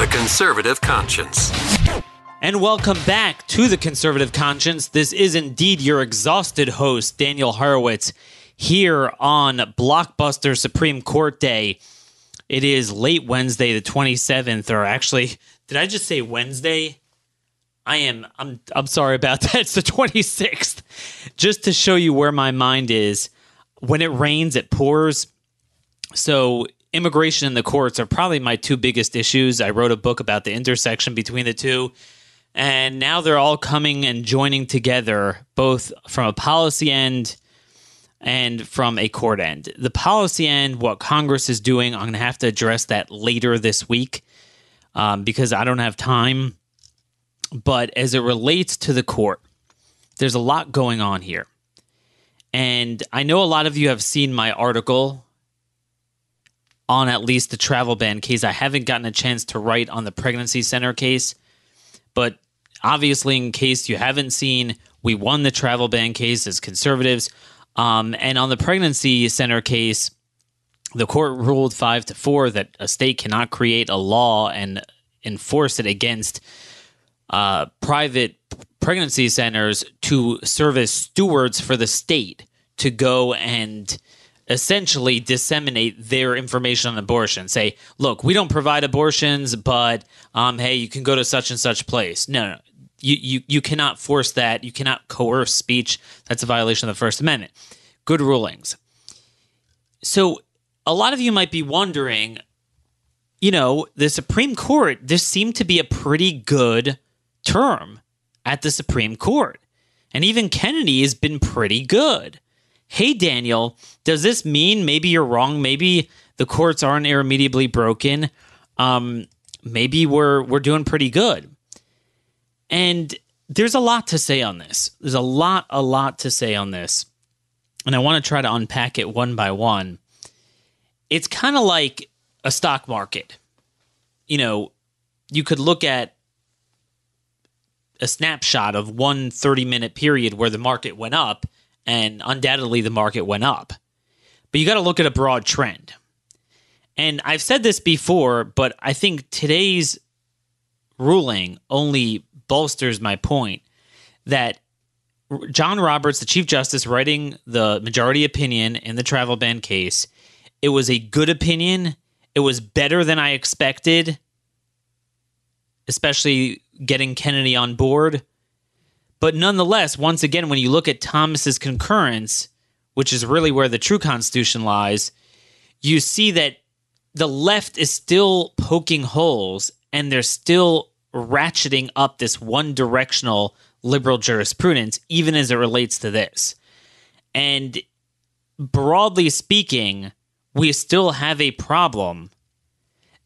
The Conservative Conscience. And welcome back to the Conservative Conscience. This is indeed your exhausted host, Daniel Horowitz, here on Blockbuster Supreme Court Day. It is late Wednesday, the 27th, or actually, did I just say Wednesday? I am I'm I'm sorry about that. It's the 26th. Just to show you where my mind is. When it rains, it pours. So immigration and the courts are probably my two biggest issues. I wrote a book about the intersection between the two. And now they're all coming and joining together, both from a policy end and from a court end. The policy end, what Congress is doing, I'm going to have to address that later this week um, because I don't have time. But as it relates to the court, there's a lot going on here. And I know a lot of you have seen my article on at least the travel ban case. I haven't gotten a chance to write on the pregnancy center case, but obviously, in case you haven't seen, we won the travel ban case as conservatives. Um, and on the pregnancy center case, the court ruled five to four that a state cannot create a law and enforce it against uh, private pregnancy centers to serve as stewards for the state to go and essentially disseminate their information on abortion. Say, look, we don't provide abortions, but um, hey, you can go to such and such place. No, no, you, you you cannot force that. You cannot coerce speech. That's a violation of the First Amendment. Good rulings. So, a lot of you might be wondering, you know, the Supreme Court. This seemed to be a pretty good term at the Supreme Court, and even Kennedy has been pretty good hey, Daniel, does this mean maybe you're wrong? Maybe the courts aren't irremediably broken. Um, maybe we're we're doing pretty good. And there's a lot to say on this. There's a lot, a lot to say on this. And I want to try to unpack it one by one. It's kind of like a stock market. You know, you could look at a snapshot of one 30 minute period where the market went up and undoubtedly the market went up. But you got to look at a broad trend. And I've said this before, but I think today's ruling only bolsters my point that John Roberts, the Chief Justice, writing the majority opinion in the travel ban case, it was a good opinion. It was better than I expected, especially getting Kennedy on board. But nonetheless, once again, when you look at Thomas's concurrence, which is really where the true Constitution lies, you see that the left is still poking holes and they're still ratcheting up this one directional liberal jurisprudence, even as it relates to this. And broadly speaking, we still have a problem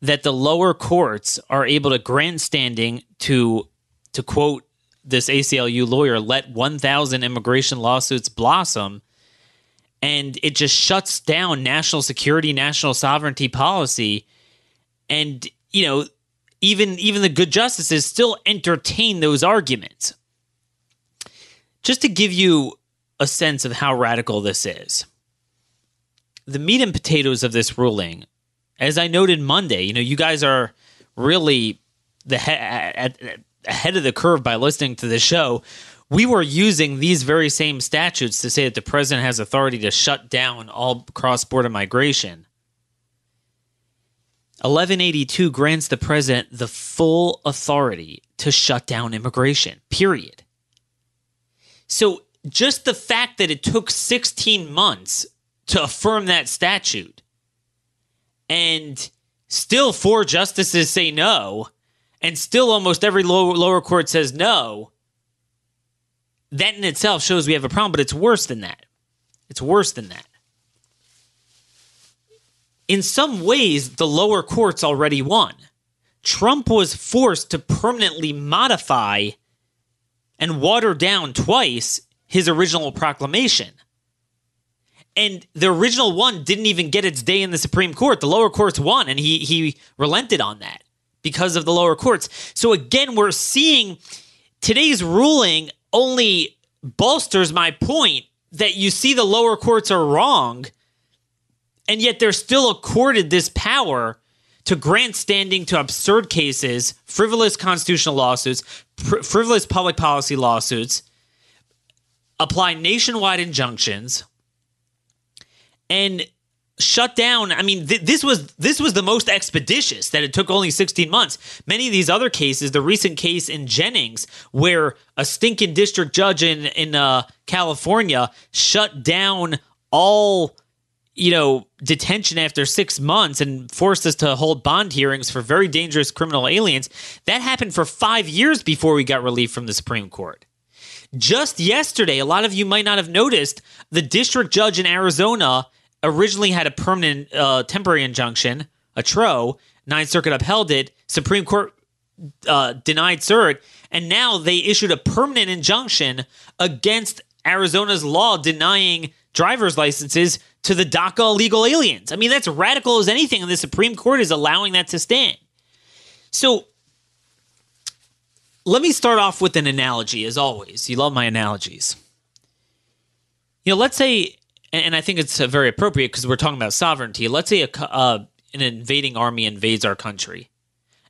that the lower courts are able to grant standing to to quote this ACLU lawyer let 1,000 immigration lawsuits blossom, and it just shuts down national security, national sovereignty policy, and you know even even the good justices still entertain those arguments. Just to give you a sense of how radical this is, the meat and potatoes of this ruling, as I noted Monday, you know, you guys are really the he- at, at, ahead of the curve by listening to the show. We were using these very same statutes to say that the president has authority to shut down all cross border migration. 1182 grants the president the full authority to shut down immigration, period. So, just the fact that it took 16 months to affirm that statute and still four justices say no and still almost every lower, court says no, that in itself shows we have a problem, but it's worse than that. It's worse than that. In some ways, the lower courts already won. Trump was forced to permanently modify and water down twice his original proclamation. And the original one didn't even get its day in the Supreme Court. The lower courts won, and he he relented on that because of the lower courts. So again, we're seeing today's ruling only bolsters my point that you see the lower courts are wrong, and yet they're still accorded this power to grant standing to absurd cases, frivolous constitutional lawsuits, pr- frivolous public policy lawsuits, apply nationwide injunctions, and shut down. I mean th- this was this was the most expeditious that it took only 16 months. Many of these other cases the recent case in jennings where a stinking district judge in in uh, california shut down all you know detention after six months and forced us to hold bond hearings for very dangerous criminal aliens. That happened for five years before we got relief from the supreme court. Just yesterday a lot of you might not have noticed the district judge in arizona originally had a permanent uh, temporary injunction, a TRO. Ninth Circuit upheld it. Supreme Court uh, denied cert, and now they issued a permanent injunction against Arizona's law denying driver's licenses to the DACA illegal aliens. I mean, that's radical as anything, and the Supreme Court is allowing that to stand. So let me start off with an analogy, as always. You love my analogies. You know, let's say and, and I think it's uh, very appropriate because we're talking about sovereignty. Let's say a, uh, an invading army invades our country,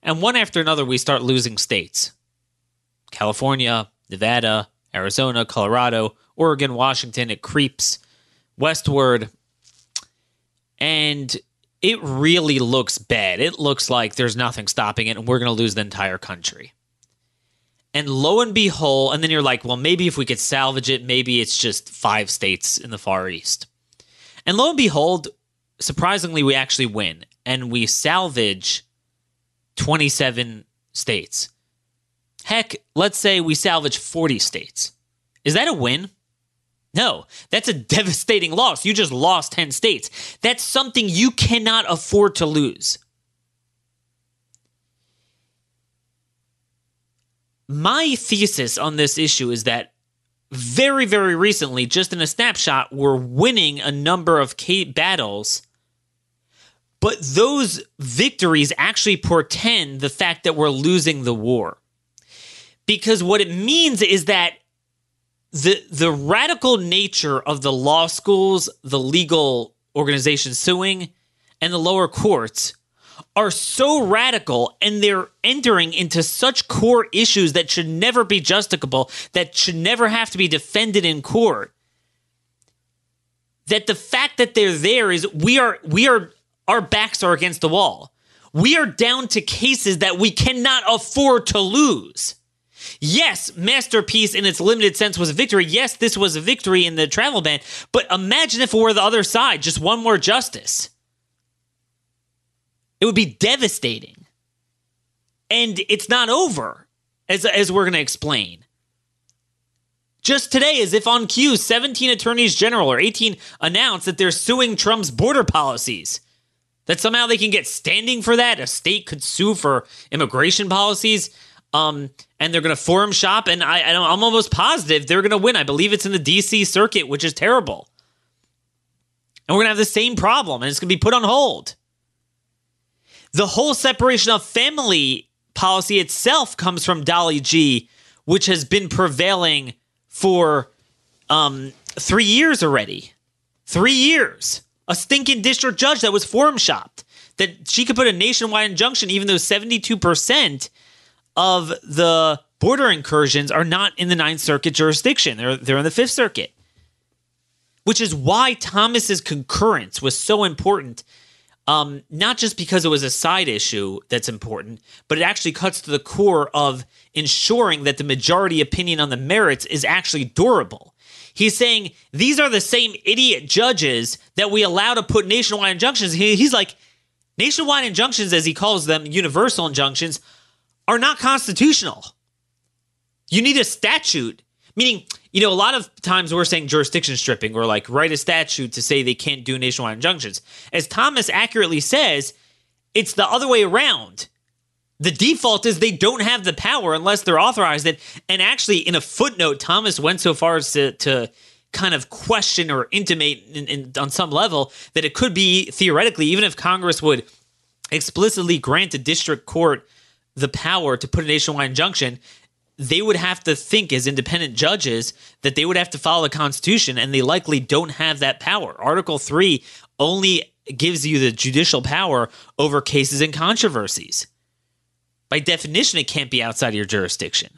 and one after another we start losing states California, Nevada, Arizona, Colorado, Oregon, Washington. It creeps westward. And it really looks bad. It looks like there's nothing stopping it, and we're going to lose the entire country. And lo and behold, and then you're like, well, maybe if we could salvage it, maybe it's just five states in the Far East. And lo and behold, surprisingly, we actually win and we salvage 27 states. Heck, let's say we salvage 40 states. Is that a win? No, that's a devastating loss. You just lost 10 states. That's something you cannot afford to lose. My thesis on this issue is that very, very recently, just in a snapshot, we're winning a number of battles. But those victories actually portend the fact that we're losing the war. Because what it means is that the the radical nature of the law schools, the legal organizations suing, and the lower courts are so radical and they're entering into such core issues that should never be justicable, that should never have to be defended in court. That the fact that they're there is we are we are our backs are against the wall. We are down to cases that we cannot afford to lose. Yes, Masterpiece in its limited sense was a victory. Yes, this was a victory in the travel ban. But imagine if it were the other side, just one more justice. It would be devastating. And it's not over, as, as we're going to explain. Just today, as if on cue, 17 attorneys general or 18 announced that they're suing Trump's border policies. That somehow they can get standing for that. A state could sue for immigration policies. Um, and they're going to forum shop. And I, I'm almost positive they're going to win. I believe it's in the DC circuit, which is terrible. And we're going to have the same problem, and it's going to be put on hold. The whole separation of family policy itself comes from Dolly Gee, which has been prevailing for um, three years already. Three years. A stinking district judge that was forum shopped that she could put a nationwide injunction, even though 72% of the border incursions are not in the Ninth Circuit jurisdiction. They're, they're in the Fifth Circuit. Which is why Thomas's concurrence was so important um, not just because it was a side issue that's important, but it actually cuts to the core of ensuring that the majority opinion on the merits is actually durable. He's saying these are the same idiot judges that we allow to put nationwide injunctions. He, he's like, nationwide injunctions, as he calls them, universal injunctions, are not constitutional. You need a statute, meaning you know, a lot of times we're saying jurisdiction stripping or like write a statute to say they can't do nationwide injunctions. As Thomas accurately says, it's the other way around. the default is they don't have the power unless they're authorized it. And actually, in a footnote, Thomas went so far as to, to kind of question or intimate in, in, on some level that it could be theoretically, even if Congress would explicitly grant a district court the power to put a nationwide injunction, they would have to think as independent judges that they would have to follow the Constitution, and they likely don't have that power. Article 3 only gives you the judicial power over cases and controversies. By definition, it can't be outside of your jurisdiction.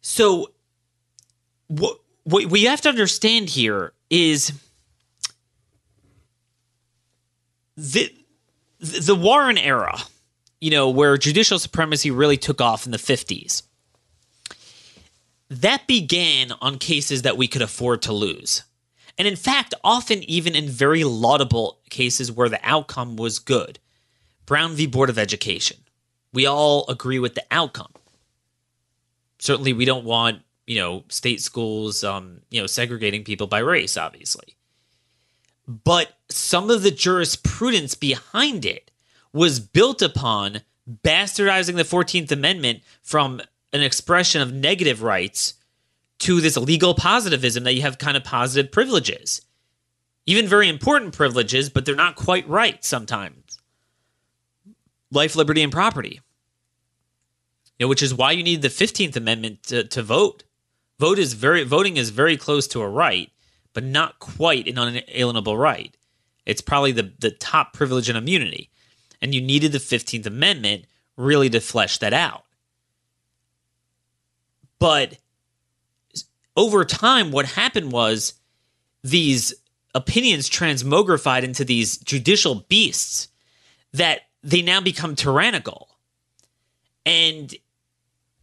So, what, we have to understand here is the, the Warren era, you know, where judicial supremacy really took off in the 50s. That began on cases that we could afford to lose. And in fact, often even in very laudable cases where the outcome was good. Brown v. Board of Education. We all agree with the outcome. Certainly, we don't want, you know, state schools, um, you know, segregating people by race, obviously. But some of the jurisprudence behind it was built upon bastardizing the 14th Amendment from an expression of negative rights to this legal positivism that you have kind of positive privileges. Even very important privileges, but they're not quite right sometimes. Life, liberty, and property. You know, which is why you need the 15th Amendment to, to vote. Vote is very voting is very close to a right, but not quite an unalienable right. It's probably the, the top privilege and immunity. And you needed the 15th Amendment really to flesh that out. But over time, what happened was these opinions transmogrified into these judicial beasts that they now become tyrannical. And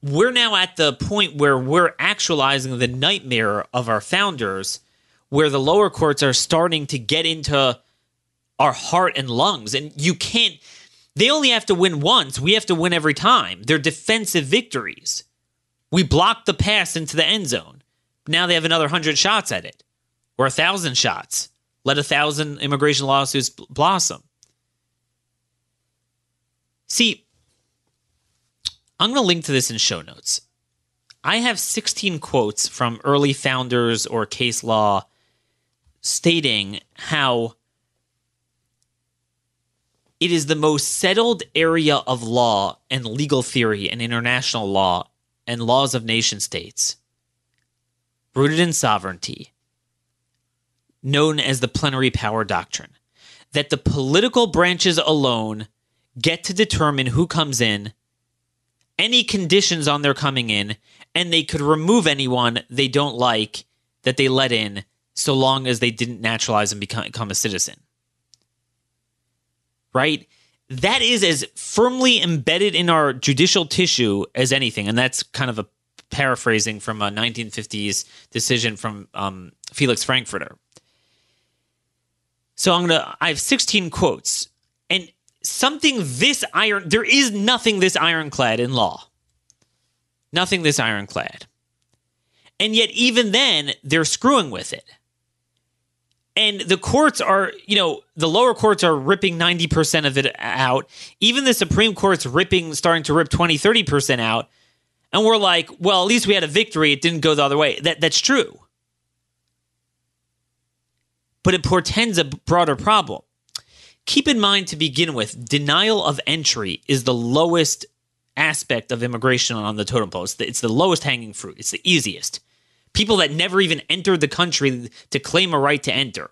we're now at the point where we're actualizing the nightmare of our founders, where the lower courts are starting to get into our heart and lungs. And you can't, they only have to win once. We have to win every time. They're defensive victories. We blocked the pass into the end zone. Now they have another 100 shots at it or a 1,000 shots. Let a 1,000 immigration lawsuits blossom. See, I'm going to link to this in show notes. I have 16 quotes from early founders or case law stating how it is the most settled area of law and legal theory and international law and laws of nation states. Rooted in sovereignty, known as the plenary power doctrine, that the political branches alone get to determine who comes in, any conditions on their coming in, and they could remove anyone they don't like that they let in so long as they didn't naturalize and become, become a citizen. Right? That is as firmly embedded in our judicial tissue as anything. And that's kind of a paraphrasing from a 1950s decision from um, Felix Frankfurter. So I'm gonna. I have 16 quotes, and something this iron. There is nothing this ironclad in law. Nothing this ironclad, and yet even then they're screwing with it. And the courts are, you know, the lower courts are ripping 90% of it out. Even the Supreme Court's ripping, starting to rip 20, 30% out and we're like, well, at least we had a victory. It didn't go the other way. That that's true. But it portends a broader problem. Keep in mind to begin with, denial of entry is the lowest aspect of immigration on the totem pole. It's the, it's the lowest hanging fruit. It's the easiest. People that never even entered the country to claim a right to enter.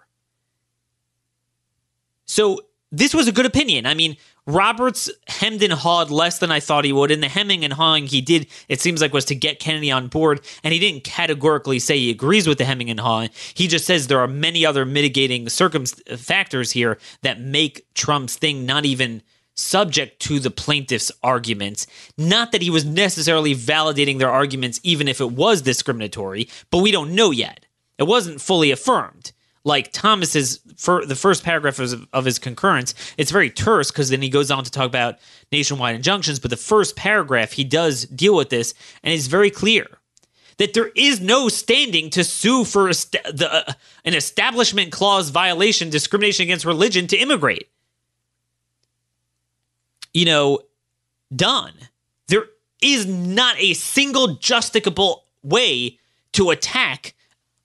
So this was a good opinion. I mean, Roberts hemmed and hawed less than I thought he would, and the hemming and hawing he did, it seems like, was to get Kennedy on board. And he didn't categorically say he agrees with the hemming and hawing. He just says there are many other mitigating circum factors here that make Trump's thing not even subject to the plaintiff's arguments. Not that he was necessarily validating their arguments, even if it was discriminatory, but we don't know yet. It wasn't fully affirmed like Thomas's for the first paragraph of, his concurrence, it's very terse because then he goes on to talk about nationwide injunctions. But the first paragraph, he does deal with this, and it's very clear that there is no standing to sue for est- the, uh, an establishment clause violation, discrimination against religion to immigrate. You know, done. There is not a single justicable way to attack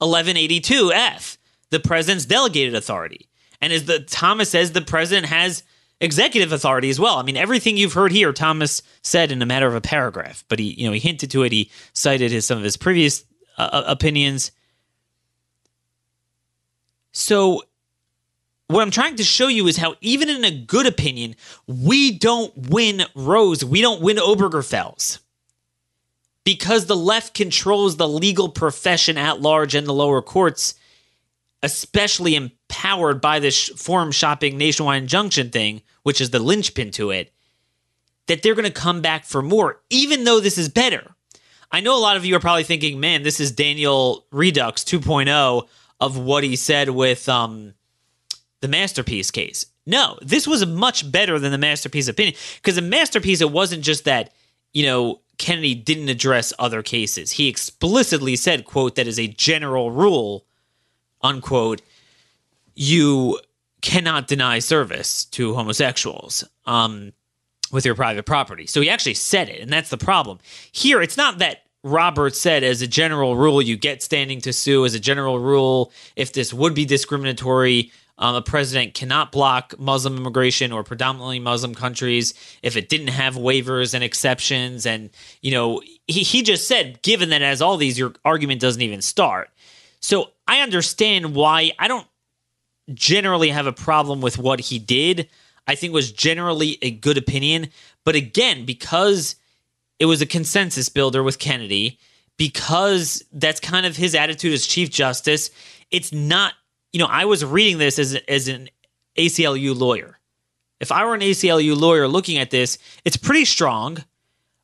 1182F, the president's delegated authority. And as the Thomas says, the president has executive authority as well. I mean, everything you've heard here, Thomas said in a matter of a paragraph, but he, you know, he hinted to it. He cited his some of his previous uh, uh opinions. So, what I'm trying to show you is how, even in a good opinion, we don't win Roe's, we don't win Obergefell's because the left controls the legal profession at large and the lower courts, especially empowered by this forum shopping nationwide injunction thing, which is the linchpin to it, that they're going to come back for more, even though this is better. I know a lot of you are probably thinking, man, this is Daniel Redux 2.0 of what he said with um, the Masterpiece case. No, this was much better than the Masterpiece opinion because the Masterpiece, it wasn't just that, you know, Kennedy didn't address other cases. He explicitly said, quote, that is a general rule, unquote, you cannot deny service to homosexuals um, with your private property. So he actually said it, and that's the problem. Here, it's not that Roberts said, as a general rule, you get standing to sue. As a general rule, if this would be discriminatory, um, a president cannot block Muslim immigration or predominantly Muslim countries if it didn't have waivers and exceptions. And, you know, he, he just said, given that has all these, your argument doesn't even start. So I understand why I don't generally have a problem with what he did. I think was generally a good opinion. But again, because it was a consensus builder with Kennedy, because that's kind of his attitude as Chief Justice, it's not you know, I was reading this as as an ACLU lawyer. If I were an ACLU lawyer looking at this, it's pretty strong,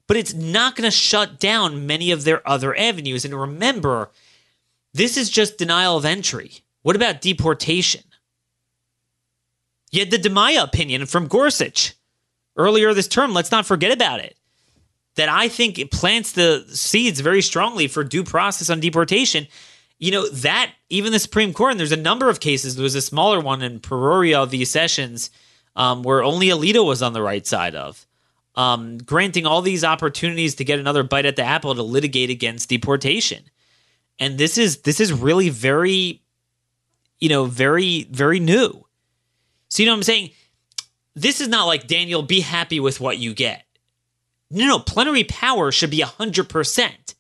but it's not going to shut down many of their other avenues. And remember, this is just denial of entry. What about deportation? You had the Dimaya opinion from Gorsuch earlier this term. Let's not forget about it. That I think it plants the seeds very strongly for due process on deportation you know, that even the Supreme Court, and there's a number of cases, there was a smaller one in Pereira v. Sessions um, where only Alito was on the right side of, um, granting all these opportunities to get another bite at the apple to litigate against deportation. And this is this is really very, you know, very, very new. So you know what I'm saying? This is not like Daniel, be happy with what you get. No, no, plenary power should be 100%.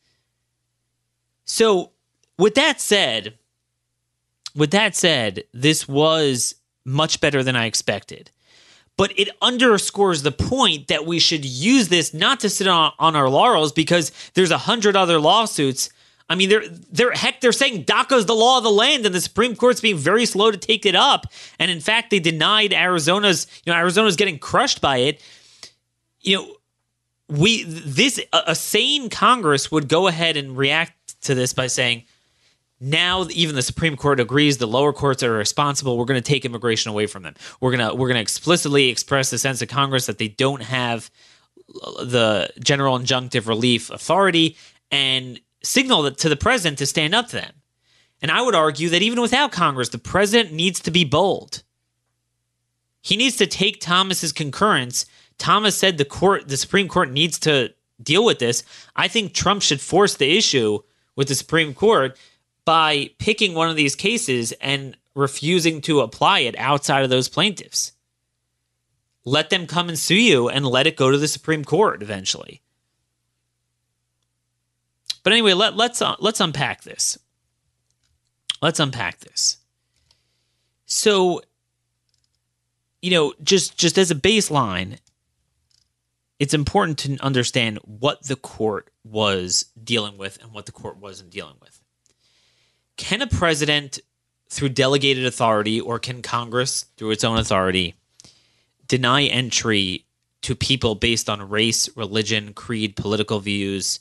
So with that said, with that said, this was much better than I expected. But it underscores the point that we should use this not to sit on, on our laurels because there's a hundred other lawsuits. I mean, they're they're heck, they're saying DACA's the law of the land, and the Supreme Court's being very slow to take it up. And in fact, they denied Arizona's, you know, Arizona's getting crushed by it. You know, we this a, a sane Congress would go ahead and react to this by saying, now even the Supreme Court agrees the lower courts are responsible. We're going to take immigration away from them. We're going to we're going to explicitly express the sense of Congress that they don't have the general injunctive relief authority and signal to the president to stand up to them. And I would argue that even without Congress, the president needs to be bold. He needs to take Thomas's concurrence. Thomas said the court, the Supreme Court needs to deal with this. I think Trump should force the issue with the Supreme Court by picking one of these cases and refusing to apply it outside of those plaintiffs. Let them come and sue you and let it go to the Supreme Court eventually. But anyway, let, let's uh, let's unpack this. Let's unpack this. So, you know, just just as a baseline, it's important to understand what the court was dealing with and what the court wasn't dealing with can a president, through delegated authority, or can Congress, through its own authority, deny entry to people based on race, religion, creed, political views,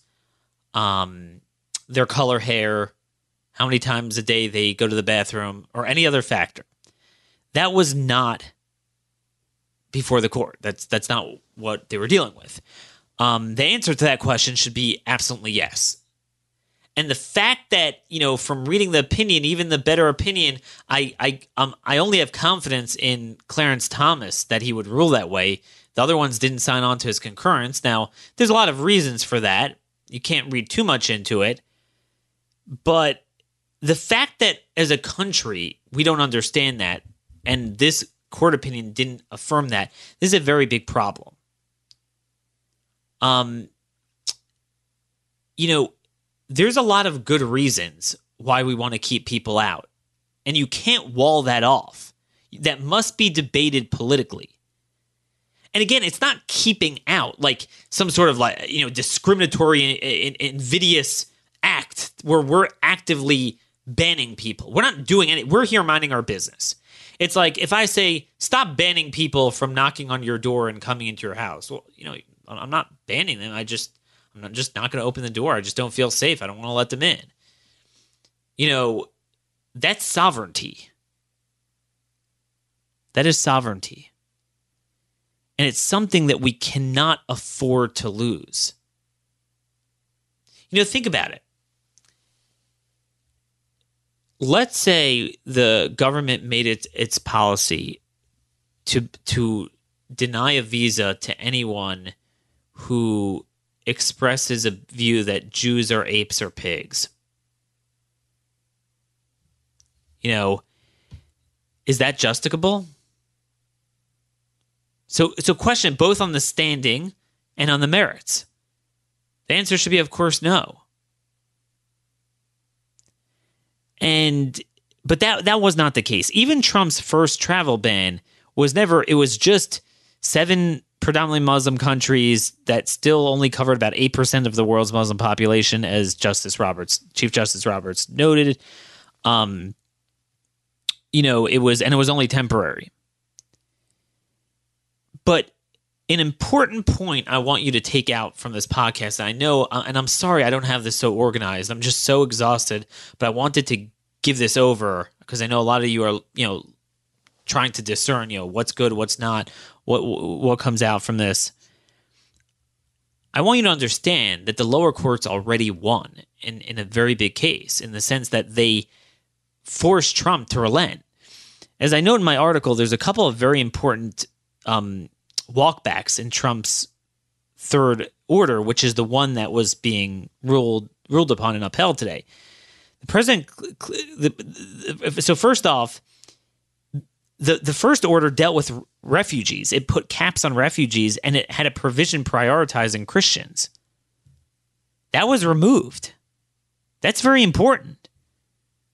um, their color, hair, how many times a day they go to the bathroom, or any other factor? That was not before the court. That's that's not what they were dealing with. Um, the answer to that question should be absolutely yes. And the fact that you know, from reading the opinion, even the better opinion, I I um I only have confidence in Clarence Thomas that he would rule that way. The other ones didn't sign on to his concurrence. Now, there's a lot of reasons for that. You can't read too much into it. But the fact that as a country, we don't understand that, and this court opinion didn't affirm that, this is a very big problem. Um, you know, there's a lot of good reasons why we want to keep people out, and you can't wall that off. That must be debated politically. And again, it's not keeping out like some sort of like, you know, discriminatory and invidious act where we're actively banning people. We're not doing any, we're here minding our business. It's like if I say, stop banning people from knocking on your door and coming into your house. Well, you know, I'm not banning them. I just, I'm just not going to open the door. I just don't feel safe. I don't want to let them in. You know, that's sovereignty. That is sovereignty. And it's something that we cannot afford to lose. You know, think about it. Let's say the government made it its policy to to deny a visa to anyone who expresses a view that Jews are apes or pigs. You know, is that justicable? So, so question both on the standing and on the merits. The answer should be, of course, no. And but that that was not the case. Even Trump's first travel ban was never. It was just seven predominantly Muslim countries that still only covered about eight percent of the world's Muslim population, as Justice Roberts, Chief Justice Roberts, noted. Um, you know, it was and it was only temporary. But an important point I want you to take out from this podcast, I know, uh, and I'm sorry I don't have this so organized. I'm just so exhausted, but I wanted to give this over because I know a lot of you are, you know, trying to discern, you know, what's good, what's not, what what comes out from this. I want you to understand that the lower courts already won in, in a very big case in the sense that they forced Trump to relent. As I note in my article, there's a couple of very important um, walkbacks in Trump's third order, which is the one that was being ruled ruled upon and upheld today. The president. So first off, the the first order dealt with refugees. It put caps on refugees, and it had a provision prioritizing Christians. That was removed. That's very important.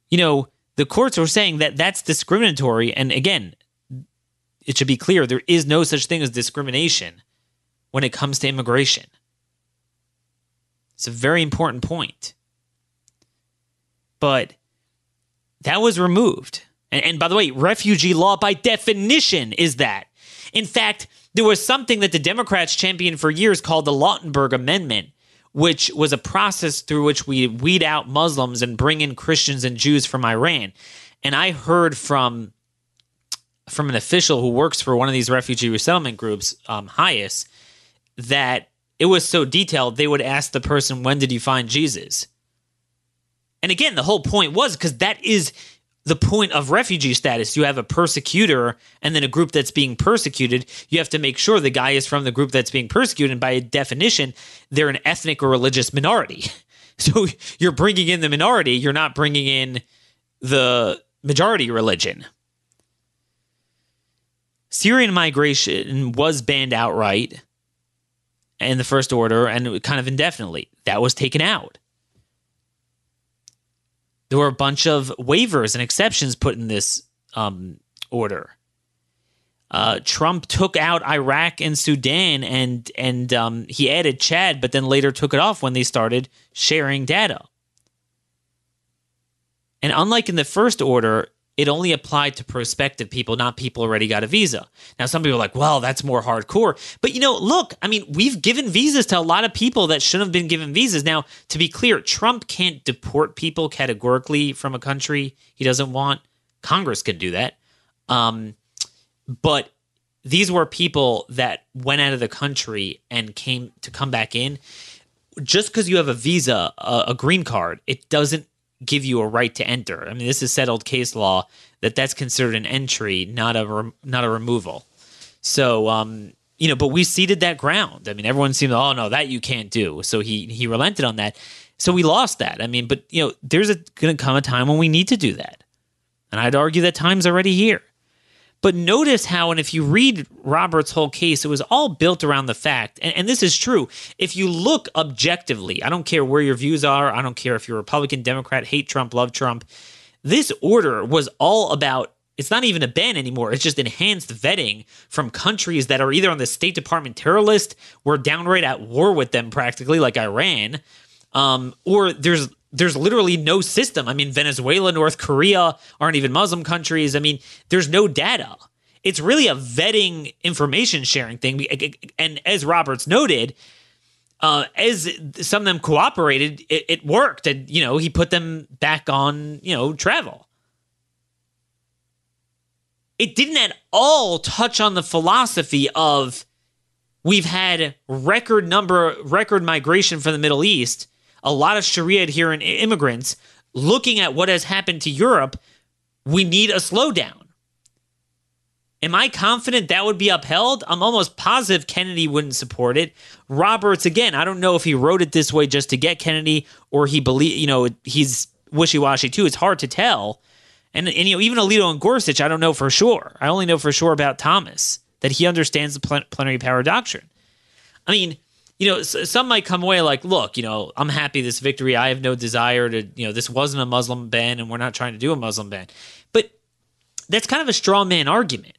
You know, the courts were saying that that's discriminatory, and again, it should be clear there is no such thing as discrimination when it comes to immigration. It's a very important point. But that was removed. And, and, by the way, refugee law by definition is that. In fact, there was something that the Democrats championed for years called the Lautenberg Amendment, which was a process through which we weed out Muslims and bring in Christians and Jews from Iran. And I heard from from an official who works for one of these refugee resettlement groups, um, that it was so detailed they would ask the person, "When did you find Jesus?" And again, the whole point was because that is the point of refugee status. You have a persecutor and then a group that's being persecuted. You have to make sure the guy is from the group that's being persecuted. And by definition, they're an ethnic or religious minority. So you're bringing in the minority, you're not bringing in the majority religion. Syrian migration was banned outright in the first order and kind of indefinitely. That was taken out. There were a bunch of waivers and exceptions put in this um, order. Uh, Trump took out Iraq and Sudan, and and um, he added Chad, but then later took it off when they started sharing data. And unlike in the first order, it only applied to prospective people, not people already got a visa. Now, some people are like, well, that's more hardcore. But you know, look, I mean, we've given visas to a lot of people that shouldn't have been given visas. Now, to be clear, Trump can't deport people categorically from a country he doesn't want. Congress can do that. Um, but these were people that went out of the country and came to come back in. Just because you have a visa, a, a green card, it doesn't give you a right to enter. I mean, this is settled case law that that's considered an entry, not a not a removal. So, um, you know, but we ceded that ground. I mean, everyone seemed, oh no, that you can't do. So he he relented on that. So we lost that. I mean, but you know, there's going to come a time when we need to do that, and I'd argue that time's already here. But notice how, and if you read Roberts' whole case, it was all built around the fact, and, and, this is true. If you look objectively, I don't care where your views are, I don't care if you're Republican, Democrat, hate Trump, love Trump. This order was all about it's not even a ban anymore. It's just enhanced vetting from countries that are either on the State Department terror list, we're downright at war with them practically, like Iran, um, or there's there's literally no system. I mean, Venezuela, North Korea aren't even Muslim countries. I mean, there's no data. It's really a vetting information sharing thing. And as Roberts noted, uh, as some of them cooperated, it, it worked. And, you know, he put them back on, you know, travel. It didn't at all touch on the philosophy of we've had record number, record migration from the Middle East a lot of Sharia adherent immigrants looking at what has happened to Europe, we need a slowdown. Am I confident that would be upheld? I'm almost positive Kennedy wouldn't support it. Roberts, again, I don't know if he wrote it this way just to get Kennedy or he believe, you know, he's wishy washy too. It's hard to tell. And, and, you know, even Alito and Gorsuch, I don't know for sure. I only know for sure about Thomas that he understands the plenary power doctrine. I mean, you know, some might come away like, look, you know, I'm happy this victory. I have no desire to, you know, this wasn't a Muslim ban and we're not trying to do a Muslim ban. But that's kind of a straw man argument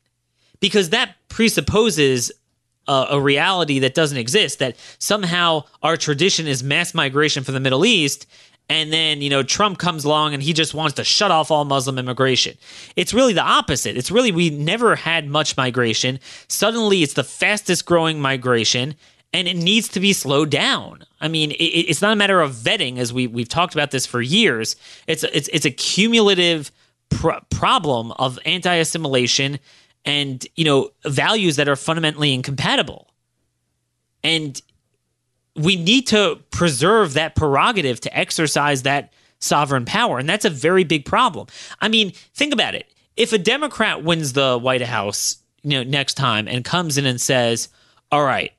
because that presupposes a, a reality that doesn't exist that somehow our tradition is mass migration from the Middle East and then you know Trump comes along and he just wants to shut off all Muslim immigration. It's really the opposite. It's really we never had much migration. Suddenly it's the fastest growing migration and it needs to be slowed down. I mean, it, it's not a matter of vetting, as we we've talked about this for years. It's it's it's a cumulative pr- problem of anti-assimilation and you know values that are fundamentally incompatible, and we need to preserve that prerogative to exercise that sovereign power, and that's a very big problem. I mean, think about it. If a Democrat wins the White House, you know, next time and comes in and says, "All right,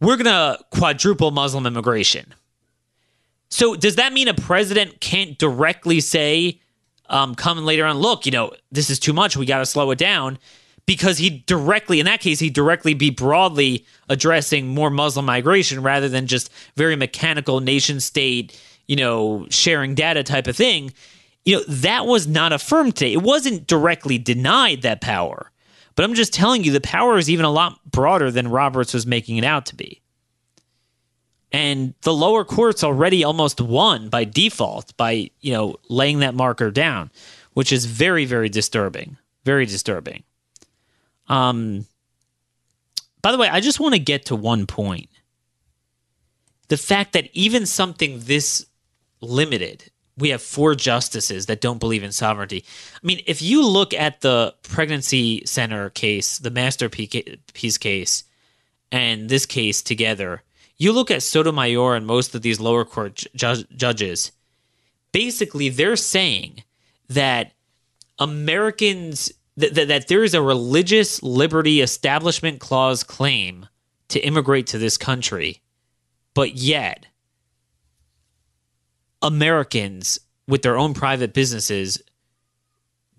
we're going to quadruple Muslim immigration. So does that mean a president can't directly say, um, come later on, look, you know, this is too much. We got to slow it down because he directly, in that case, he directly be broadly addressing more Muslim migration rather than just very mechanical nation state, you know, sharing data type of thing. You know, that was not affirmed today. It wasn't directly denied that power. But I'm just telling you, the power is even a lot broader than Roberts was making it out to be. And the lower courts already almost won by default by, you know, laying that marker down, which is very, very disturbing. Very disturbing. Um, by the way, I just want to get to one point. The fact that even something this limited we have four justices that don't believe in sovereignty. I mean, if you look at the pregnancy center case, the masterpiece case, and this case together, you look at Sotomayor and most of these lower court ju- judges. Basically, they're saying that Americans that, that, that there is a religious liberty establishment clause claim to immigrate to this country, but yet Americans with their own private businesses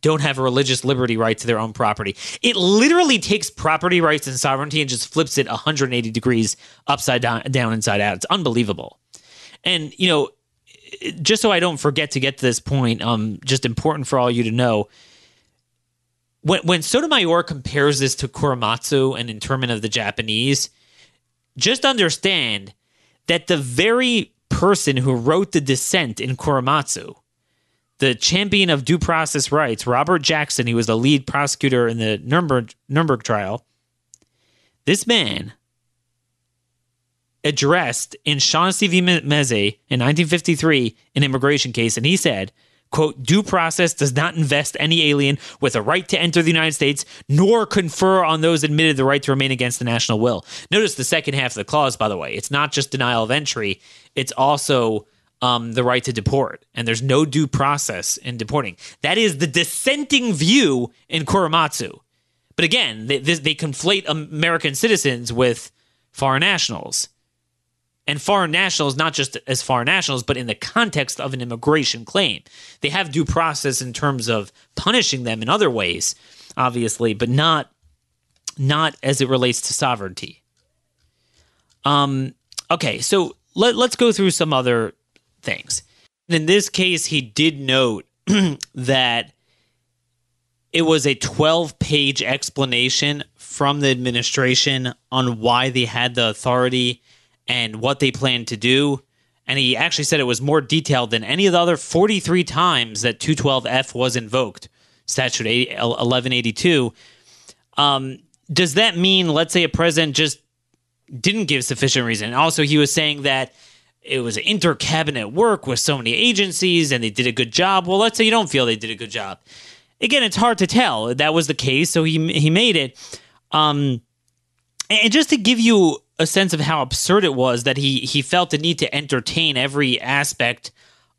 don't have a religious liberty right to their own property. It literally takes property rights and sovereignty and just flips it 180 degrees upside down, down inside out. It's unbelievable. And, you know, just so I don't forget to get to this point, um, just important for all you to know. When, when Sotomayor compares this to Korematsu and internment of the Japanese, just understand that the very person who wrote the dissent in Korematsu, the champion of due process rights, Robert Jackson, he was the lead prosecutor in the Nuremberg, Nuremberg trial. This man addressed in Shaughnessy v. Mezei in 1953 an immigration case, and he said, quote, due process does not invest any alien with a right to enter the United States, nor confer on those admitted the right to remain against the national will. Notice the second half of the clause, by the way. It's not just denial of entry, it's also um, the right to deport. And there's no due process in deporting. That is the dissenting view in Korematsu. But again, they, they conflate American citizens with foreign nationals. And foreign nationals, not just as foreign nationals, but in the context of an immigration claim. They have due process in terms of punishing them in other ways, obviously, but not not as it relates to sovereignty. Um, okay, so let, let's go through some other things. In this case, he did note that it was a 12 page explanation from the administration on why they had the authority and what they planned to do. And he actually said it was more detailed than any of the other 43 times that 212F was invoked, statute 1182. Um, does that mean, let's say, a president just didn't give sufficient reason? Also, he was saying that it was inter cabinet work with so many agencies and they did a good job. Well, let's say you don't feel they did a good job. Again, it's hard to tell. That was the case, so he he made it. Um, and just to give you a sense of how absurd it was that he he felt the need to entertain every aspect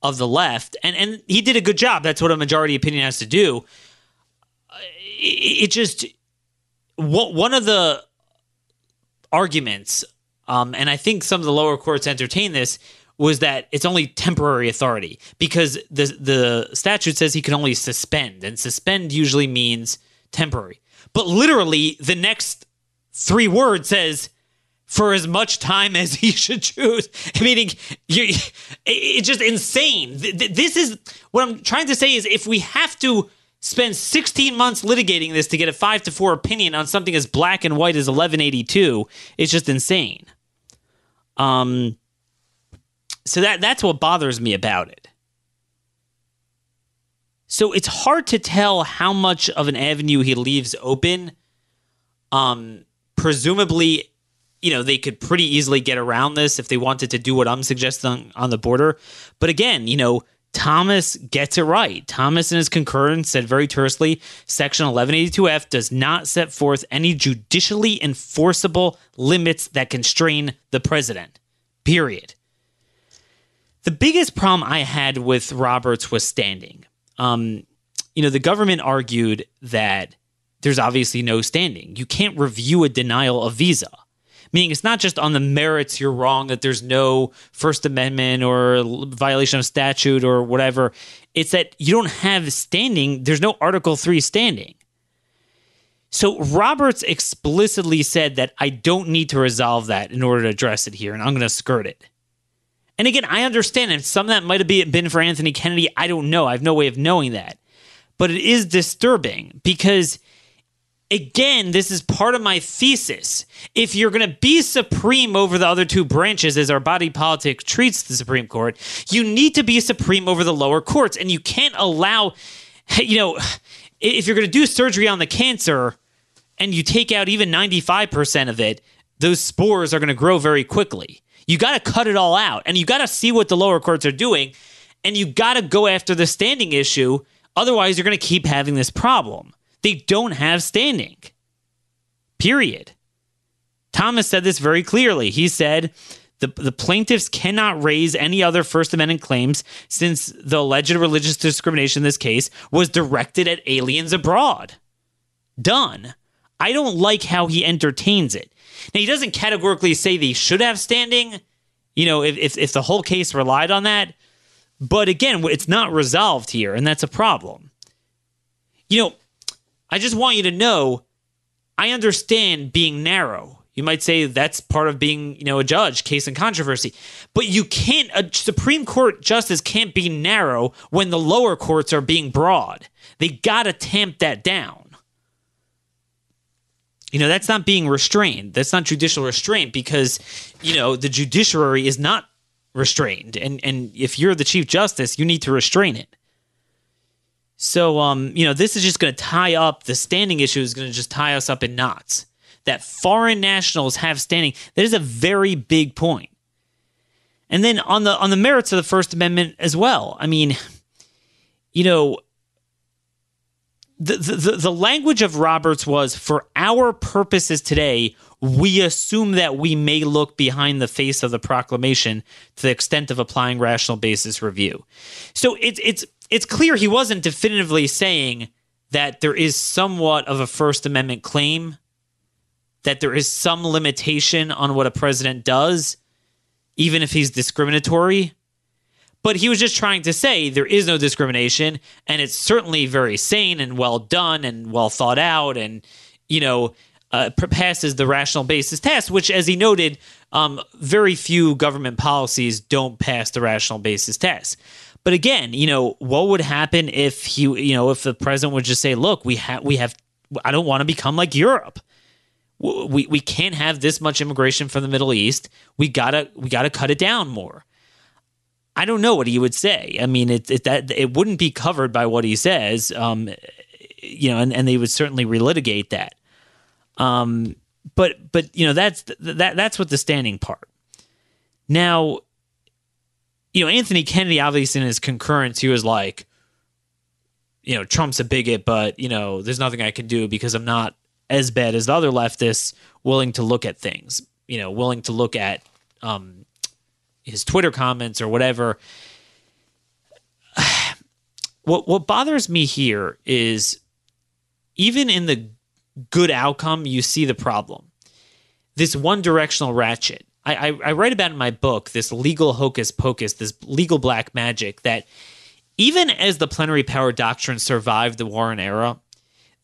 of the left, and and he did a good job. That's what a majority opinion has to do. It, it just what one of the arguments, um, and I think some of the lower courts entertain this, was that it's only temporary authority because the the statute says he can only suspend, and suspend usually means temporary. But literally, the next three words says for as much time as he should choose. Meaning, you, it's just insane. This is what I'm trying to say is if we have to spend 16 months litigating this to get a five to four opinion on something as black and white as 1182, it's just insane. Um, so that that's what bothers me about it. So it's hard to tell how much of an avenue he leaves open. Um, presumably you know, they could pretty easily get around this if they wanted to do what I'm suggesting on the border. But again, you know, Thomas gets it right. Thomas, in his concurrence, said very tersely Section 1182F does not set forth any judicially enforceable limits that constrain the president. Period. The biggest problem I had with Roberts was standing. Um, you know, the government argued that there's obviously no standing. You can't review a denial of visa meaning it's not just on the merits you're wrong that there's no First Amendment or violation of statute or whatever. It's that you don't have standing, there's no Article 3 standing. So Roberts explicitly said that I don't need to resolve that in order to address it here, and I'm going to skirt it. And again, I understand, and some of that might have been for Anthony Kennedy. I don't know. I have no way of knowing that. But it is disturbing because again, this is part of my thesis. If you're going to be supreme over the other two branches, as our body politic treats the Supreme Court, you need to be supreme over the lower courts. And you can't allow, you know, if you're going to do surgery on the cancer and you take out even 95% of it, those spores are going to grow very quickly. You got to cut it all out and you got to see what the lower courts are doing and you got to go after the standing issue. Otherwise, you're going to keep having this problem. They don't have standing. Period. Thomas said this very clearly. He said the, the plaintiffs cannot raise any other First Amendment claims since the alleged religious discrimination in this case was directed at aliens abroad. Done. I don't like how he entertains it. Now, he doesn't categorically say they should have standing, you know, if, if, if the whole case relied on that. But again, it's not resolved here, and that's a problem. You know, I just want you to know I understand being narrow. You might say that's part of being, you know, a judge, case and controversy. But you can't a Supreme Court justice can't be narrow when the lower courts are being broad. They got to tamp that down. You know, that's not being restrained. That's not judicial restraint because, you know, the judiciary is not restrained. And and if you're the chief justice, you need to restrain it. So, um, you know, this is just going to tie up the standing issue is going to just tie us up in knots. That foreign nationals have standing. That is a very big point. And then on the on the merits of the First Amendment as well. I mean, you know, the, the, the language of Roberts was for our purposes today, we assume that we may look behind the face of the proclamation to the extent of applying rational basis review. So it's it's it's clear he wasn't definitively saying that there is somewhat of a First Amendment claim, that there is some limitation on what a president does, even if he's discriminatory. But he was just trying to say there is no discrimination, and it's certainly very sane and well done and well thought out, and you know uh, passes the rational basis test. Which, as he noted, um, very few government policies don't pass the rational basis test. But again, you know, what would happen if he, you know, if the president would just say, "Look, we have, we have, I don't want to become like Europe. We we can't have this much immigration from the Middle East. We gotta we gotta cut it down more." I don't know what he would say. I mean, it, it that it wouldn't be covered by what he says, um, you know, and, and they would certainly relitigate that. Um, but but you know that's that that's what the standing part. Now, you know, Anthony Kennedy obviously in his concurrence, he was like, you know, Trump's a bigot, but you know, there's nothing I can do because I'm not as bad as the other leftists willing to look at things. You know, willing to look at um, his Twitter comments or whatever. what what bothers me here is even in the good outcome, you see the problem. This one directional ratchet. I, I, I write about in my book this legal hocus pocus, this legal black magic that even as the plenary power doctrine survived the Warren era,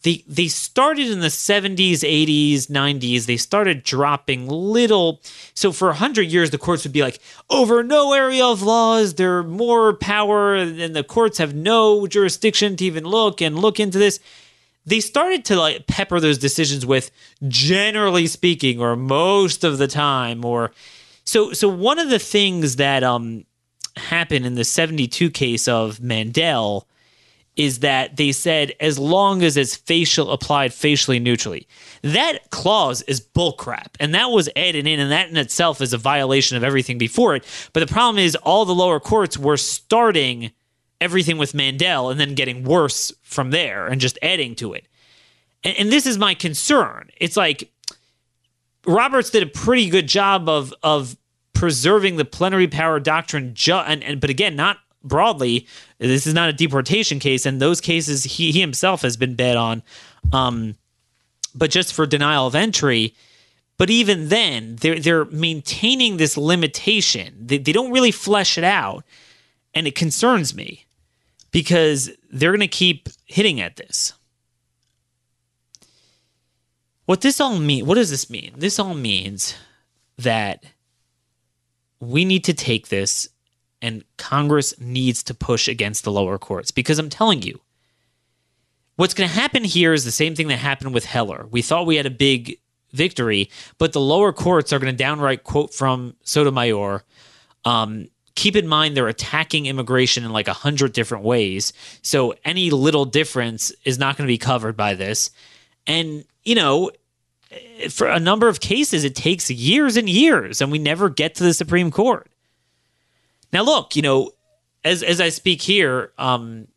they they started in the 70s 80s 90s they started dropping little. So for 100 years the courts would be like over no area of laws they're more power and the courts have no jurisdiction to even look and look into this they started to like pepper those decisions with generally speaking or most of the time or so so one of the things that um happened in the 72 case of Mandel is that they said as long as it's facial applied facially neutrally. That clause is bullcrap, and that was added in, and that in itself is a violation of everything before it. But the problem is, all the lower courts were starting everything with Mandel and then getting worse from there and just adding to it. And, and this is my concern. It's like Roberts did a pretty good job of of preserving the plenary power doctrine, ju- and, and but again, not broadly, this is not a deportation case, and those cases he, he himself has been bad on. Um, but just for denial of entry. But even then, they're they're maintaining this limitation. They, they don't really flesh it out, and it concerns me because they're going to keep hitting at this. What this all mean? What does this mean? This all means that we need to take this and Congress needs to push against the lower courts because I'm telling you, what's going to happen here is the same thing that happened with Heller. We thought we had a big victory, but the lower courts are going to downright quote from Sotomayor. Um, keep in mind they're attacking immigration in like a hundred different ways, so any little difference is not going to be covered by this. And you know, for a number of cases, it takes years and years, and we never get to the Supreme Court. Now, look, you know, as as I speak here, um,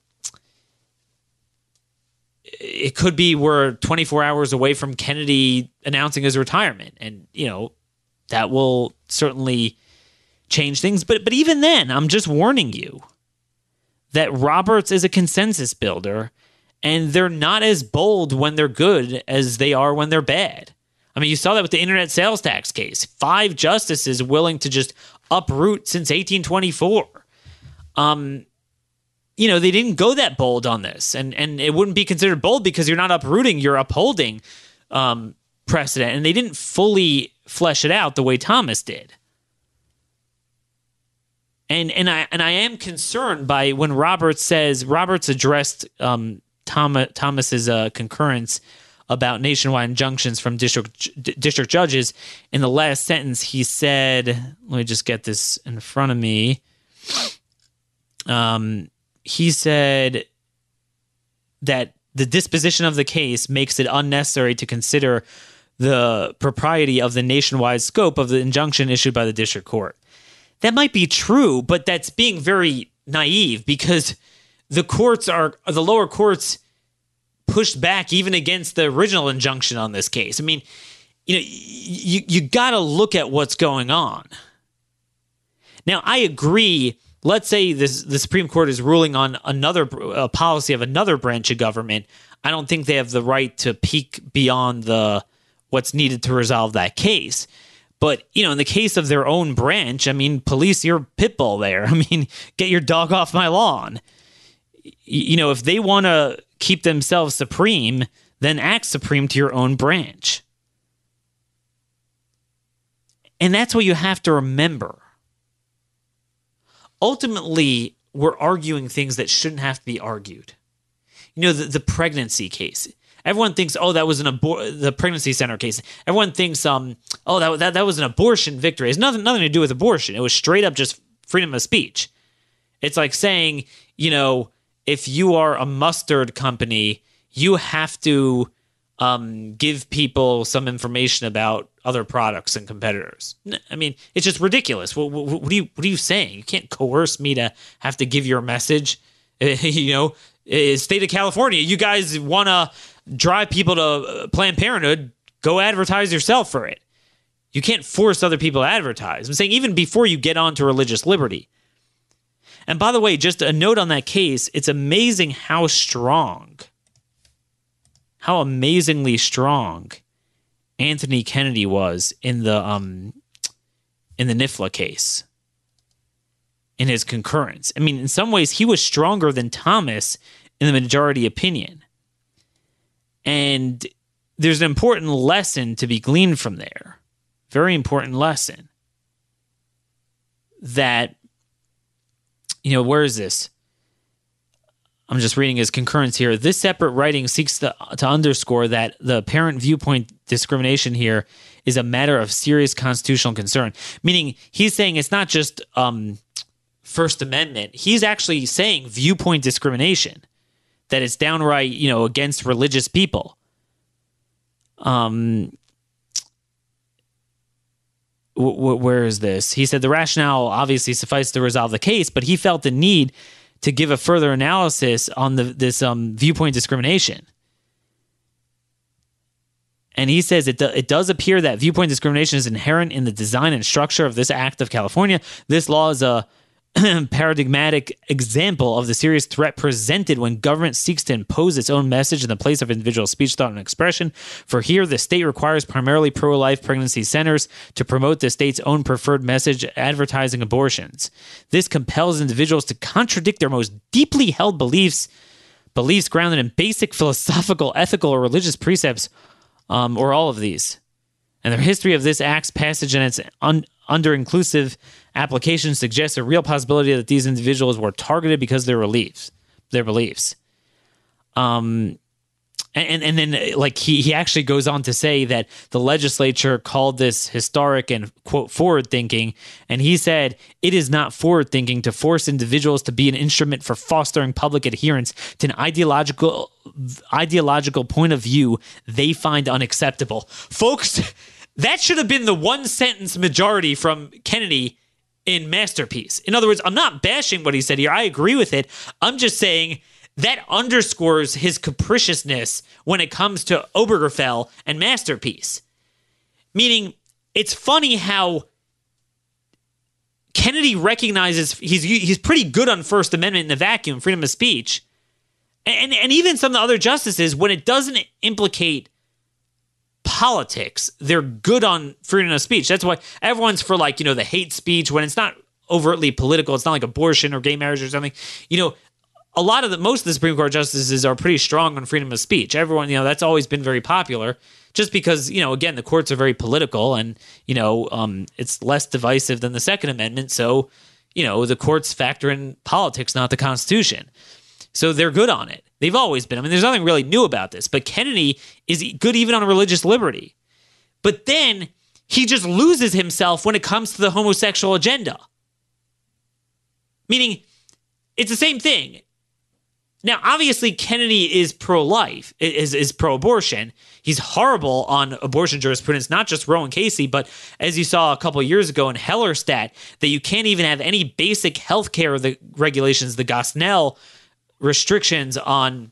it could be we're 24 hours away from Kennedy announcing his retirement, and you know that will certainly change things. But but even then, I'm just warning you that Roberts is a consensus builder, and they're not as bold when they're good as they are when they're bad. I mean, you saw that with the internet sales tax case. Five justices willing to just uproot since 1824. Um, you know, they didn't go that bold on this, and and it wouldn't be considered bold because you're not uprooting, you're upholding um, precedent, and they didn't fully flesh it out the way Thomas did. And and I and I am concerned by when Roberts says Roberts addressed um, Thomas Thomas's uh, concurrence about nationwide injunctions from district district judges. In the last sentence, he said, "Let me just get this in front of me." Um, he said that the disposition of the case makes it unnecessary to consider the propriety of the nationwide scope of the injunction issued by the district court. That might be true, but that's being very naive because the courts are the lower courts pushed back even against the original injunction on this case. I mean, you know, you you got to look at what's going on. Now, I agree. Let's say this the Supreme Court is ruling on another policy of another branch of government. I don't think they have the right to peek beyond the what's needed to resolve that case. But, you know, in the case of their own branch, I mean, police your pit bull there. I mean, get your dog off my lawn. You know, if they want to keep themselves supreme, then act supreme to your own branch. And that's what you have to remember. Ultimately, we're arguing things that shouldn't have to be argued. You know, the, the pregnancy case. Everyone thinks, oh, that was an abor- the pregnancy center case. Everyone thinks, um, oh, that, that that was an abortion victory. It's nothing nothing to do with abortion. It was straight up just freedom of speech. It's like saying, you know, if you are a mustard company, you have to um, give people some information about other products and competitors. I mean, it's just ridiculous. What, what, what, are you What are you saying? You can't coerce me to have to give your message. you know, state of California, you guys want to drive people to uh, Planned Parenthood? Go advertise yourself for it. You can't force other people to advertise. I'm saying even before you get on to religious liberty. And by the way, just a note on that case, it's amazing how strong how amazingly strong Anthony Kennedy was in the um in the NIFLA case in his concurrence. I mean, in some ways, he was stronger than Thomas in the majority opinion. And there's an important lesson to be gleaned from there. Very important lesson. That, you know, where is this? I'm just reading his concurrence here. This separate writing seeks to, to underscore that the apparent viewpoint discrimination here is a matter of serious constitutional concern. Meaning, he's saying it's not just um, First Amendment. He's actually saying viewpoint discrimination, that it's downright, you know, against religious people. Um, where is this? He said the rationale obviously sufficed to resolve the case, but he felt the need to give a further analysis on the this um, viewpoint discrimination. And he says it, do, it does appear that viewpoint discrimination is inherent in the design and structure of this act of California. This law is a paradigmatic example of the serious threat presented when government seeks to impose its own message in the place of individual speech, thought, and expression. For here, the state requires primarily pro life pregnancy centers to promote the state's own preferred message, advertising abortions. This compels individuals to contradict their most deeply held beliefs, beliefs grounded in basic philosophical, ethical, or religious precepts, um, or all of these. And the history of this act's passage and its un- under inclusive application suggests a real possibility that these individuals were targeted because of their beliefs. Their beliefs. Um, and, and then like he, he actually goes on to say that the legislature called this historic and quote forward thinking and he said it is not forward thinking to force individuals to be an instrument for fostering public adherence to an ideological ideological point of view they find unacceptable folks that should have been the one sentence majority from Kennedy in Masterpiece. In other words, I'm not bashing what he said here. I agree with it. I'm just saying that underscores his capriciousness when it comes to Obergefell and Masterpiece. Meaning, it's funny how Kennedy recognizes he's he's pretty good on First Amendment in the vacuum, freedom of speech, and and even some of the other justices when it doesn't implicate politics, they're good on freedom of speech. That's why everyone's for like, you know, the hate speech when it's not overtly political. It's not like abortion or gay marriage or something. You know, a lot of the most of the Supreme Court justices are pretty strong on freedom of speech. Everyone, you know, that's always been very popular. Just because, you know, again, the courts are very political and, you know, um, it's less divisive than the Second Amendment. So, you know, the courts factor in politics, not the Constitution. So they're good on it. They've always been. I mean, there's nothing really new about this, but Kennedy is good even on religious liberty. But then he just loses himself when it comes to the homosexual agenda. Meaning, it's the same thing. Now, obviously, Kennedy is pro life, is, is pro abortion. He's horrible on abortion jurisprudence, not just Roe and Casey, but as you saw a couple years ago in Hellerstedt, that you can't even have any basic health care regulations, the Gosnell restrictions on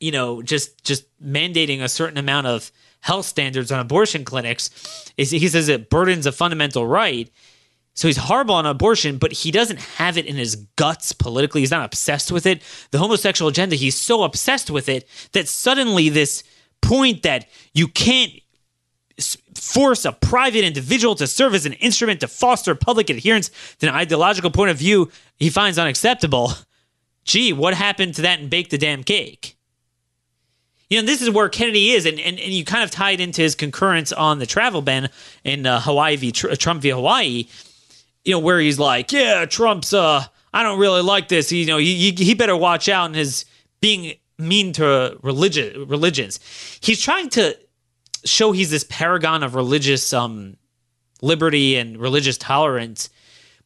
you know just just mandating a certain amount of health standards on abortion clinics is he says it burdens a fundamental right So he's horrible on abortion, but he doesn't have it in his guts politically. He's not obsessed with it. The homosexual agenda, he's so obsessed with it that suddenly this point that you can't force a private individual to serve as an instrument to foster public adherence to an ideological point of view he finds unacceptable. Gee, what happened to that and bake the damn cake? You know, this is where Kennedy is, and, and, and you kind of tie it into his concurrence on the travel ban in uh, Hawaii v. Trump v. Hawaii, you know, where he's like, yeah, Trump's, uh, I don't really like this. You know, he, he better watch out in his being mean to religion, religions. He's trying to show he's this paragon of religious um, liberty and religious tolerance.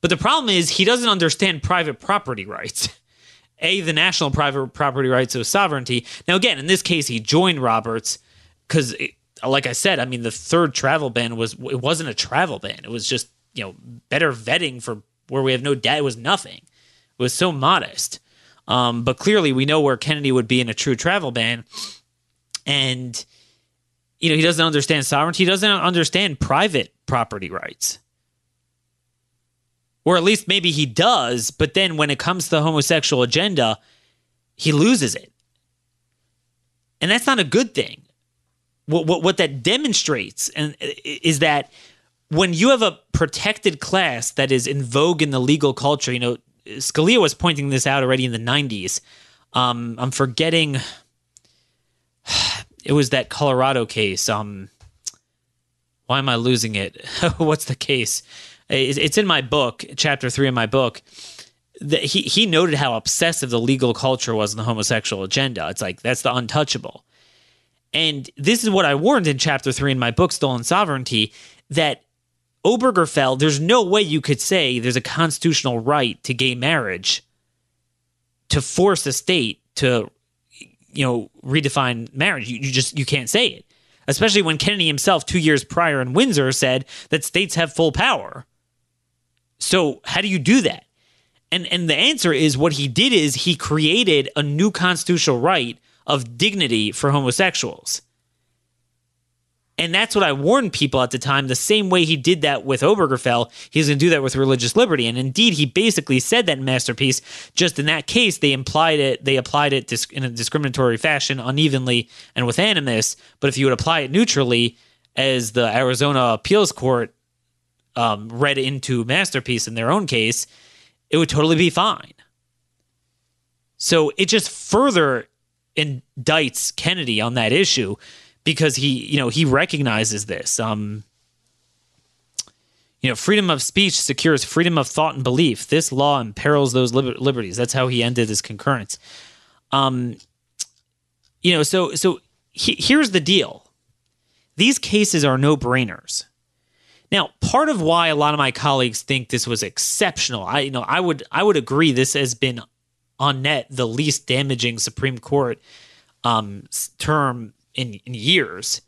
But the problem is he doesn't understand private property rights. A, the national private property rights of sovereignty. Now, again, in this case, he joined Roberts because, like I said, I mean, the third travel ban was it wasn't a travel ban. It was just you know better vetting for where we have no debt. It was nothing. It was so modest. Um, but clearly, we know where Kennedy would be in a true travel ban, and you know, he doesn't understand sovereignty. He doesn't understand private property rights. Or at least maybe he does, but then when it comes to the homosexual agenda, he loses it. And that's not a good thing. What, what, what that demonstrates and is that when you have a protected class that is in vogue in the legal culture, you know, Scalia was pointing this out already in the 90s. Um, I'm forgetting it was that Colorado case. Um, why am I losing it? What's the case? It's in my book, chapter three of my book. That he he noted how obsessive the legal culture was in the homosexual agenda. It's like that's the untouchable. And this is what I warned in chapter three in my book, Stolen Sovereignty, that Obergefell, there's no way you could say there's a constitutional right to gay marriage to force a state to you know, redefine marriage. You, you just you can't say it. Especially when Kennedy himself, two years prior in Windsor, said that states have full power. So how do you do that? And and the answer is what he did is he created a new constitutional right of dignity for homosexuals. And that's what I warned people at the time. The same way he did that with Obergefell, he's going to do that with religious liberty. And indeed, he basically said that in Masterpiece. Just in that case, they implied it. They applied it in a discriminatory fashion, unevenly and with animus. But if you would apply it neutrally, as the Arizona Appeals Court um, read into Masterpiece in their own case, it would totally be fine. So it just further indicts Kennedy on that issue because he, you know, he recognizes this. Um, you know, freedom of speech secures freedom of thought and belief. This law imperils those liber- liberties. That's how he ended his concurrence. Um, you know, so so he, here's the deal. These cases are no brainers. Now, part of why a lot of my colleagues think this was exceptional, I you know, I would I would agree this has been on net the least damaging Supreme Court um, term in, in years.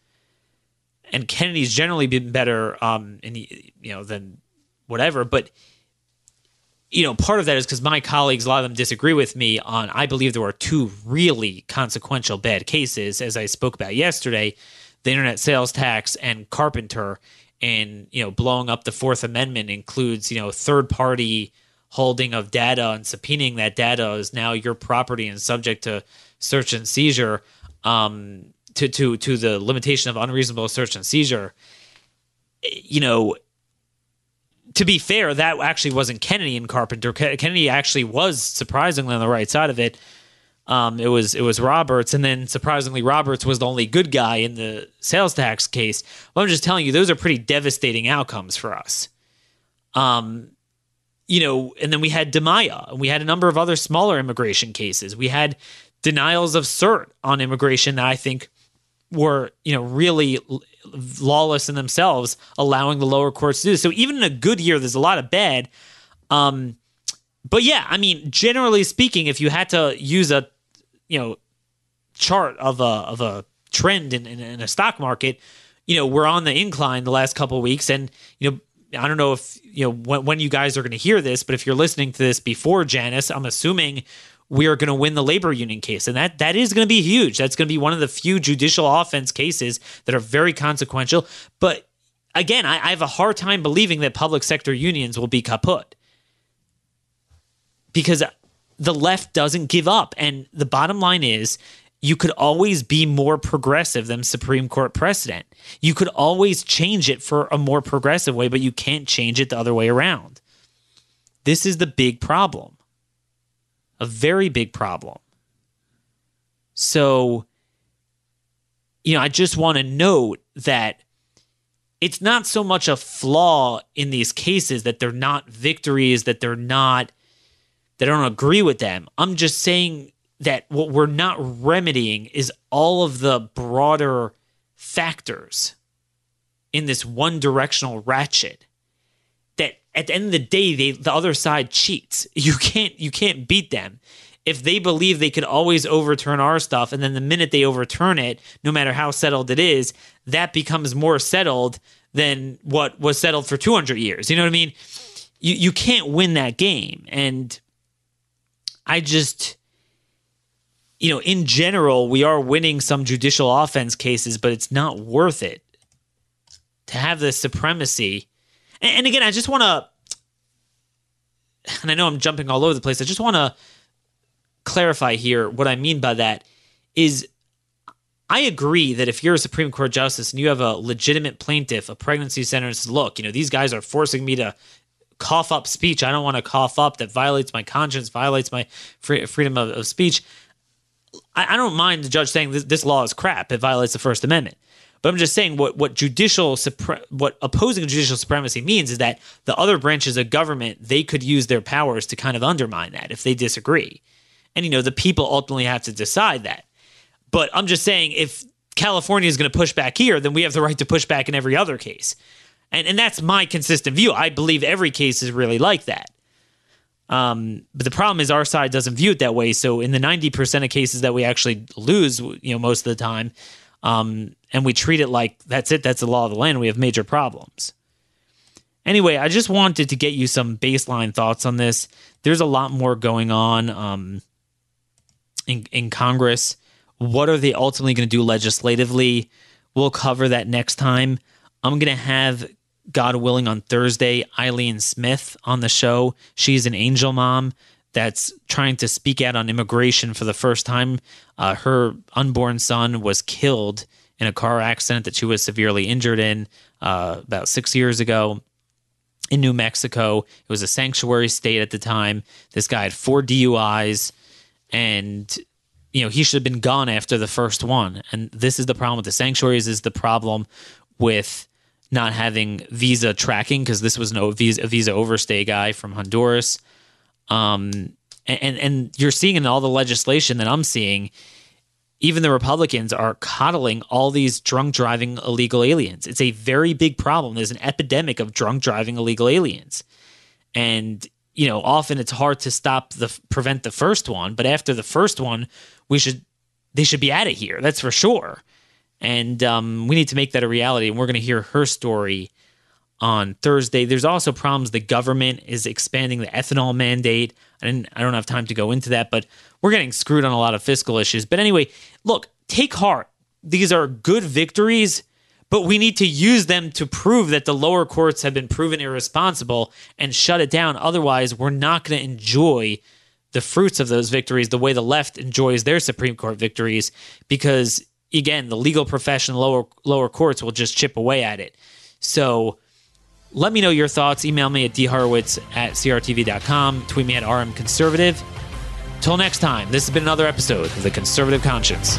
And Kennedy's generally been better, um, in you know, than whatever. But you know, part of that is because my colleagues, a lot of them disagree with me on. I believe there were two really consequential bad cases, as I spoke about yesterday, the internet sales tax and Carpenter, and you know, blowing up the Fourth Amendment includes you know third party holding of data and subpoenaing that data is now your property and subject to search and seizure. Um, to to to the limitation of unreasonable search and seizure, you know, to be fair, that actually wasn't Kennedy and Carpenter. Kennedy actually was surprisingly on the right side of it. Um, it was it was Roberts, and then surprisingly, Roberts was the only good guy in the sales tax case. Well, I'm just telling you, those are pretty devastating outcomes for us. Um, you know, and then we had Dimaya, and we had a number of other smaller immigration cases. We had denials of cert on immigration that I think were you know really lawless in themselves, allowing the lower courts to do this. So even in a good year, there's a lot of bad. Um, but yeah, I mean, generally speaking, if you had to use a you know chart of a of a trend in, in, in a stock market, you know, we're on the incline the last couple weeks, and you know. I don't know if you know when, when you guys are going to hear this, but if you're listening to this before Janus, I'm assuming we are going to win the labor union case. And that that is going to be huge. That's going to be one of the few judicial offense cases that are very consequential. But again, I, I have a hard time believing that public sector unions will be kaput because the left doesn't give up. And the bottom line is you could always be more progressive than Supreme Court precedent. You could always change it for a more progressive way, but you can't change it the other way around. This is the big problem, a very big problem. So, you know, I just want to note that it's not so much a flaw in these cases that they're not victories, that they're not, that I don't agree with them. I'm just saying that what we're not remedying is all of the broader factors in this one directional ratchet that at the end of the day they the other side cheats. You can't you can't beat them. If they believe they could always overturn our stuff and then the minute they overturn it no matter how settled it is that becomes more settled than what was settled for 200 years. You know what i mean? You you can't win that game. And i just you know, in general, we are winning some judicial offense cases, but it's not worth it to have the supremacy. And, and again, I just want to, and I know I'm jumping all over the place. I just want to clarify here what I mean by that is I agree that if you're a Supreme Court justice and you have a legitimate plaintiff, a pregnancy center, and says, look, you know, these guys are forcing me to cough up speech. I don't want to cough up. That violates my conscience, violates my free, freedom of, of speech. I, I don't mind the judge saying this, this law is crap. It violates the First Amendment. But I'm just saying what what judicial supre- what opposing judicial supremacy means is that the other branches of government they could use their powers to kind of undermine that if they disagree, and you know the people ultimately have to decide that. But I'm just saying if California is going to push back here, then we have the right to push back in every other case, and and that's my consistent view. I believe every case is really like that. Um, but the problem is our side doesn't view it that way. So in the 90% of cases that we actually lose, you know, most of the time, um, and we treat it like that's it, that's the law of the land, we have major problems. Anyway, I just wanted to get you some baseline thoughts on this. There's a lot more going on um, in, in Congress. What are they ultimately going to do legislatively? We'll cover that next time. I'm going to have God willing, on Thursday, Eileen Smith on the show. She's an angel mom that's trying to speak out on immigration for the first time. Uh, her unborn son was killed in a car accident that she was severely injured in uh, about six years ago in New Mexico. It was a sanctuary state at the time. This guy had four DUIs, and you know he should have been gone after the first one. And this is the problem with the sanctuaries. Is the problem with not having visa tracking because this was no visa visa overstay guy from Honduras. Um, and and you're seeing in all the legislation that I'm seeing, even the Republicans are coddling all these drunk driving illegal aliens. It's a very big problem. There's an epidemic of drunk driving illegal aliens, and you know often it's hard to stop the prevent the first one, but after the first one, we should they should be at it here. That's for sure. And um, we need to make that a reality. And we're going to hear her story on Thursday. There's also problems. The government is expanding the ethanol mandate. And I don't have time to go into that, but we're getting screwed on a lot of fiscal issues. But anyway, look, take heart. These are good victories, but we need to use them to prove that the lower courts have been proven irresponsible and shut it down. Otherwise, we're not going to enjoy the fruits of those victories the way the left enjoys their Supreme Court victories because again, the legal profession, lower lower courts will just chip away at it. So let me know your thoughts. Email me at dhorowitz at crtv.com. Tweet me at rmconservative. Till next time, this has been another episode of The Conservative Conscience.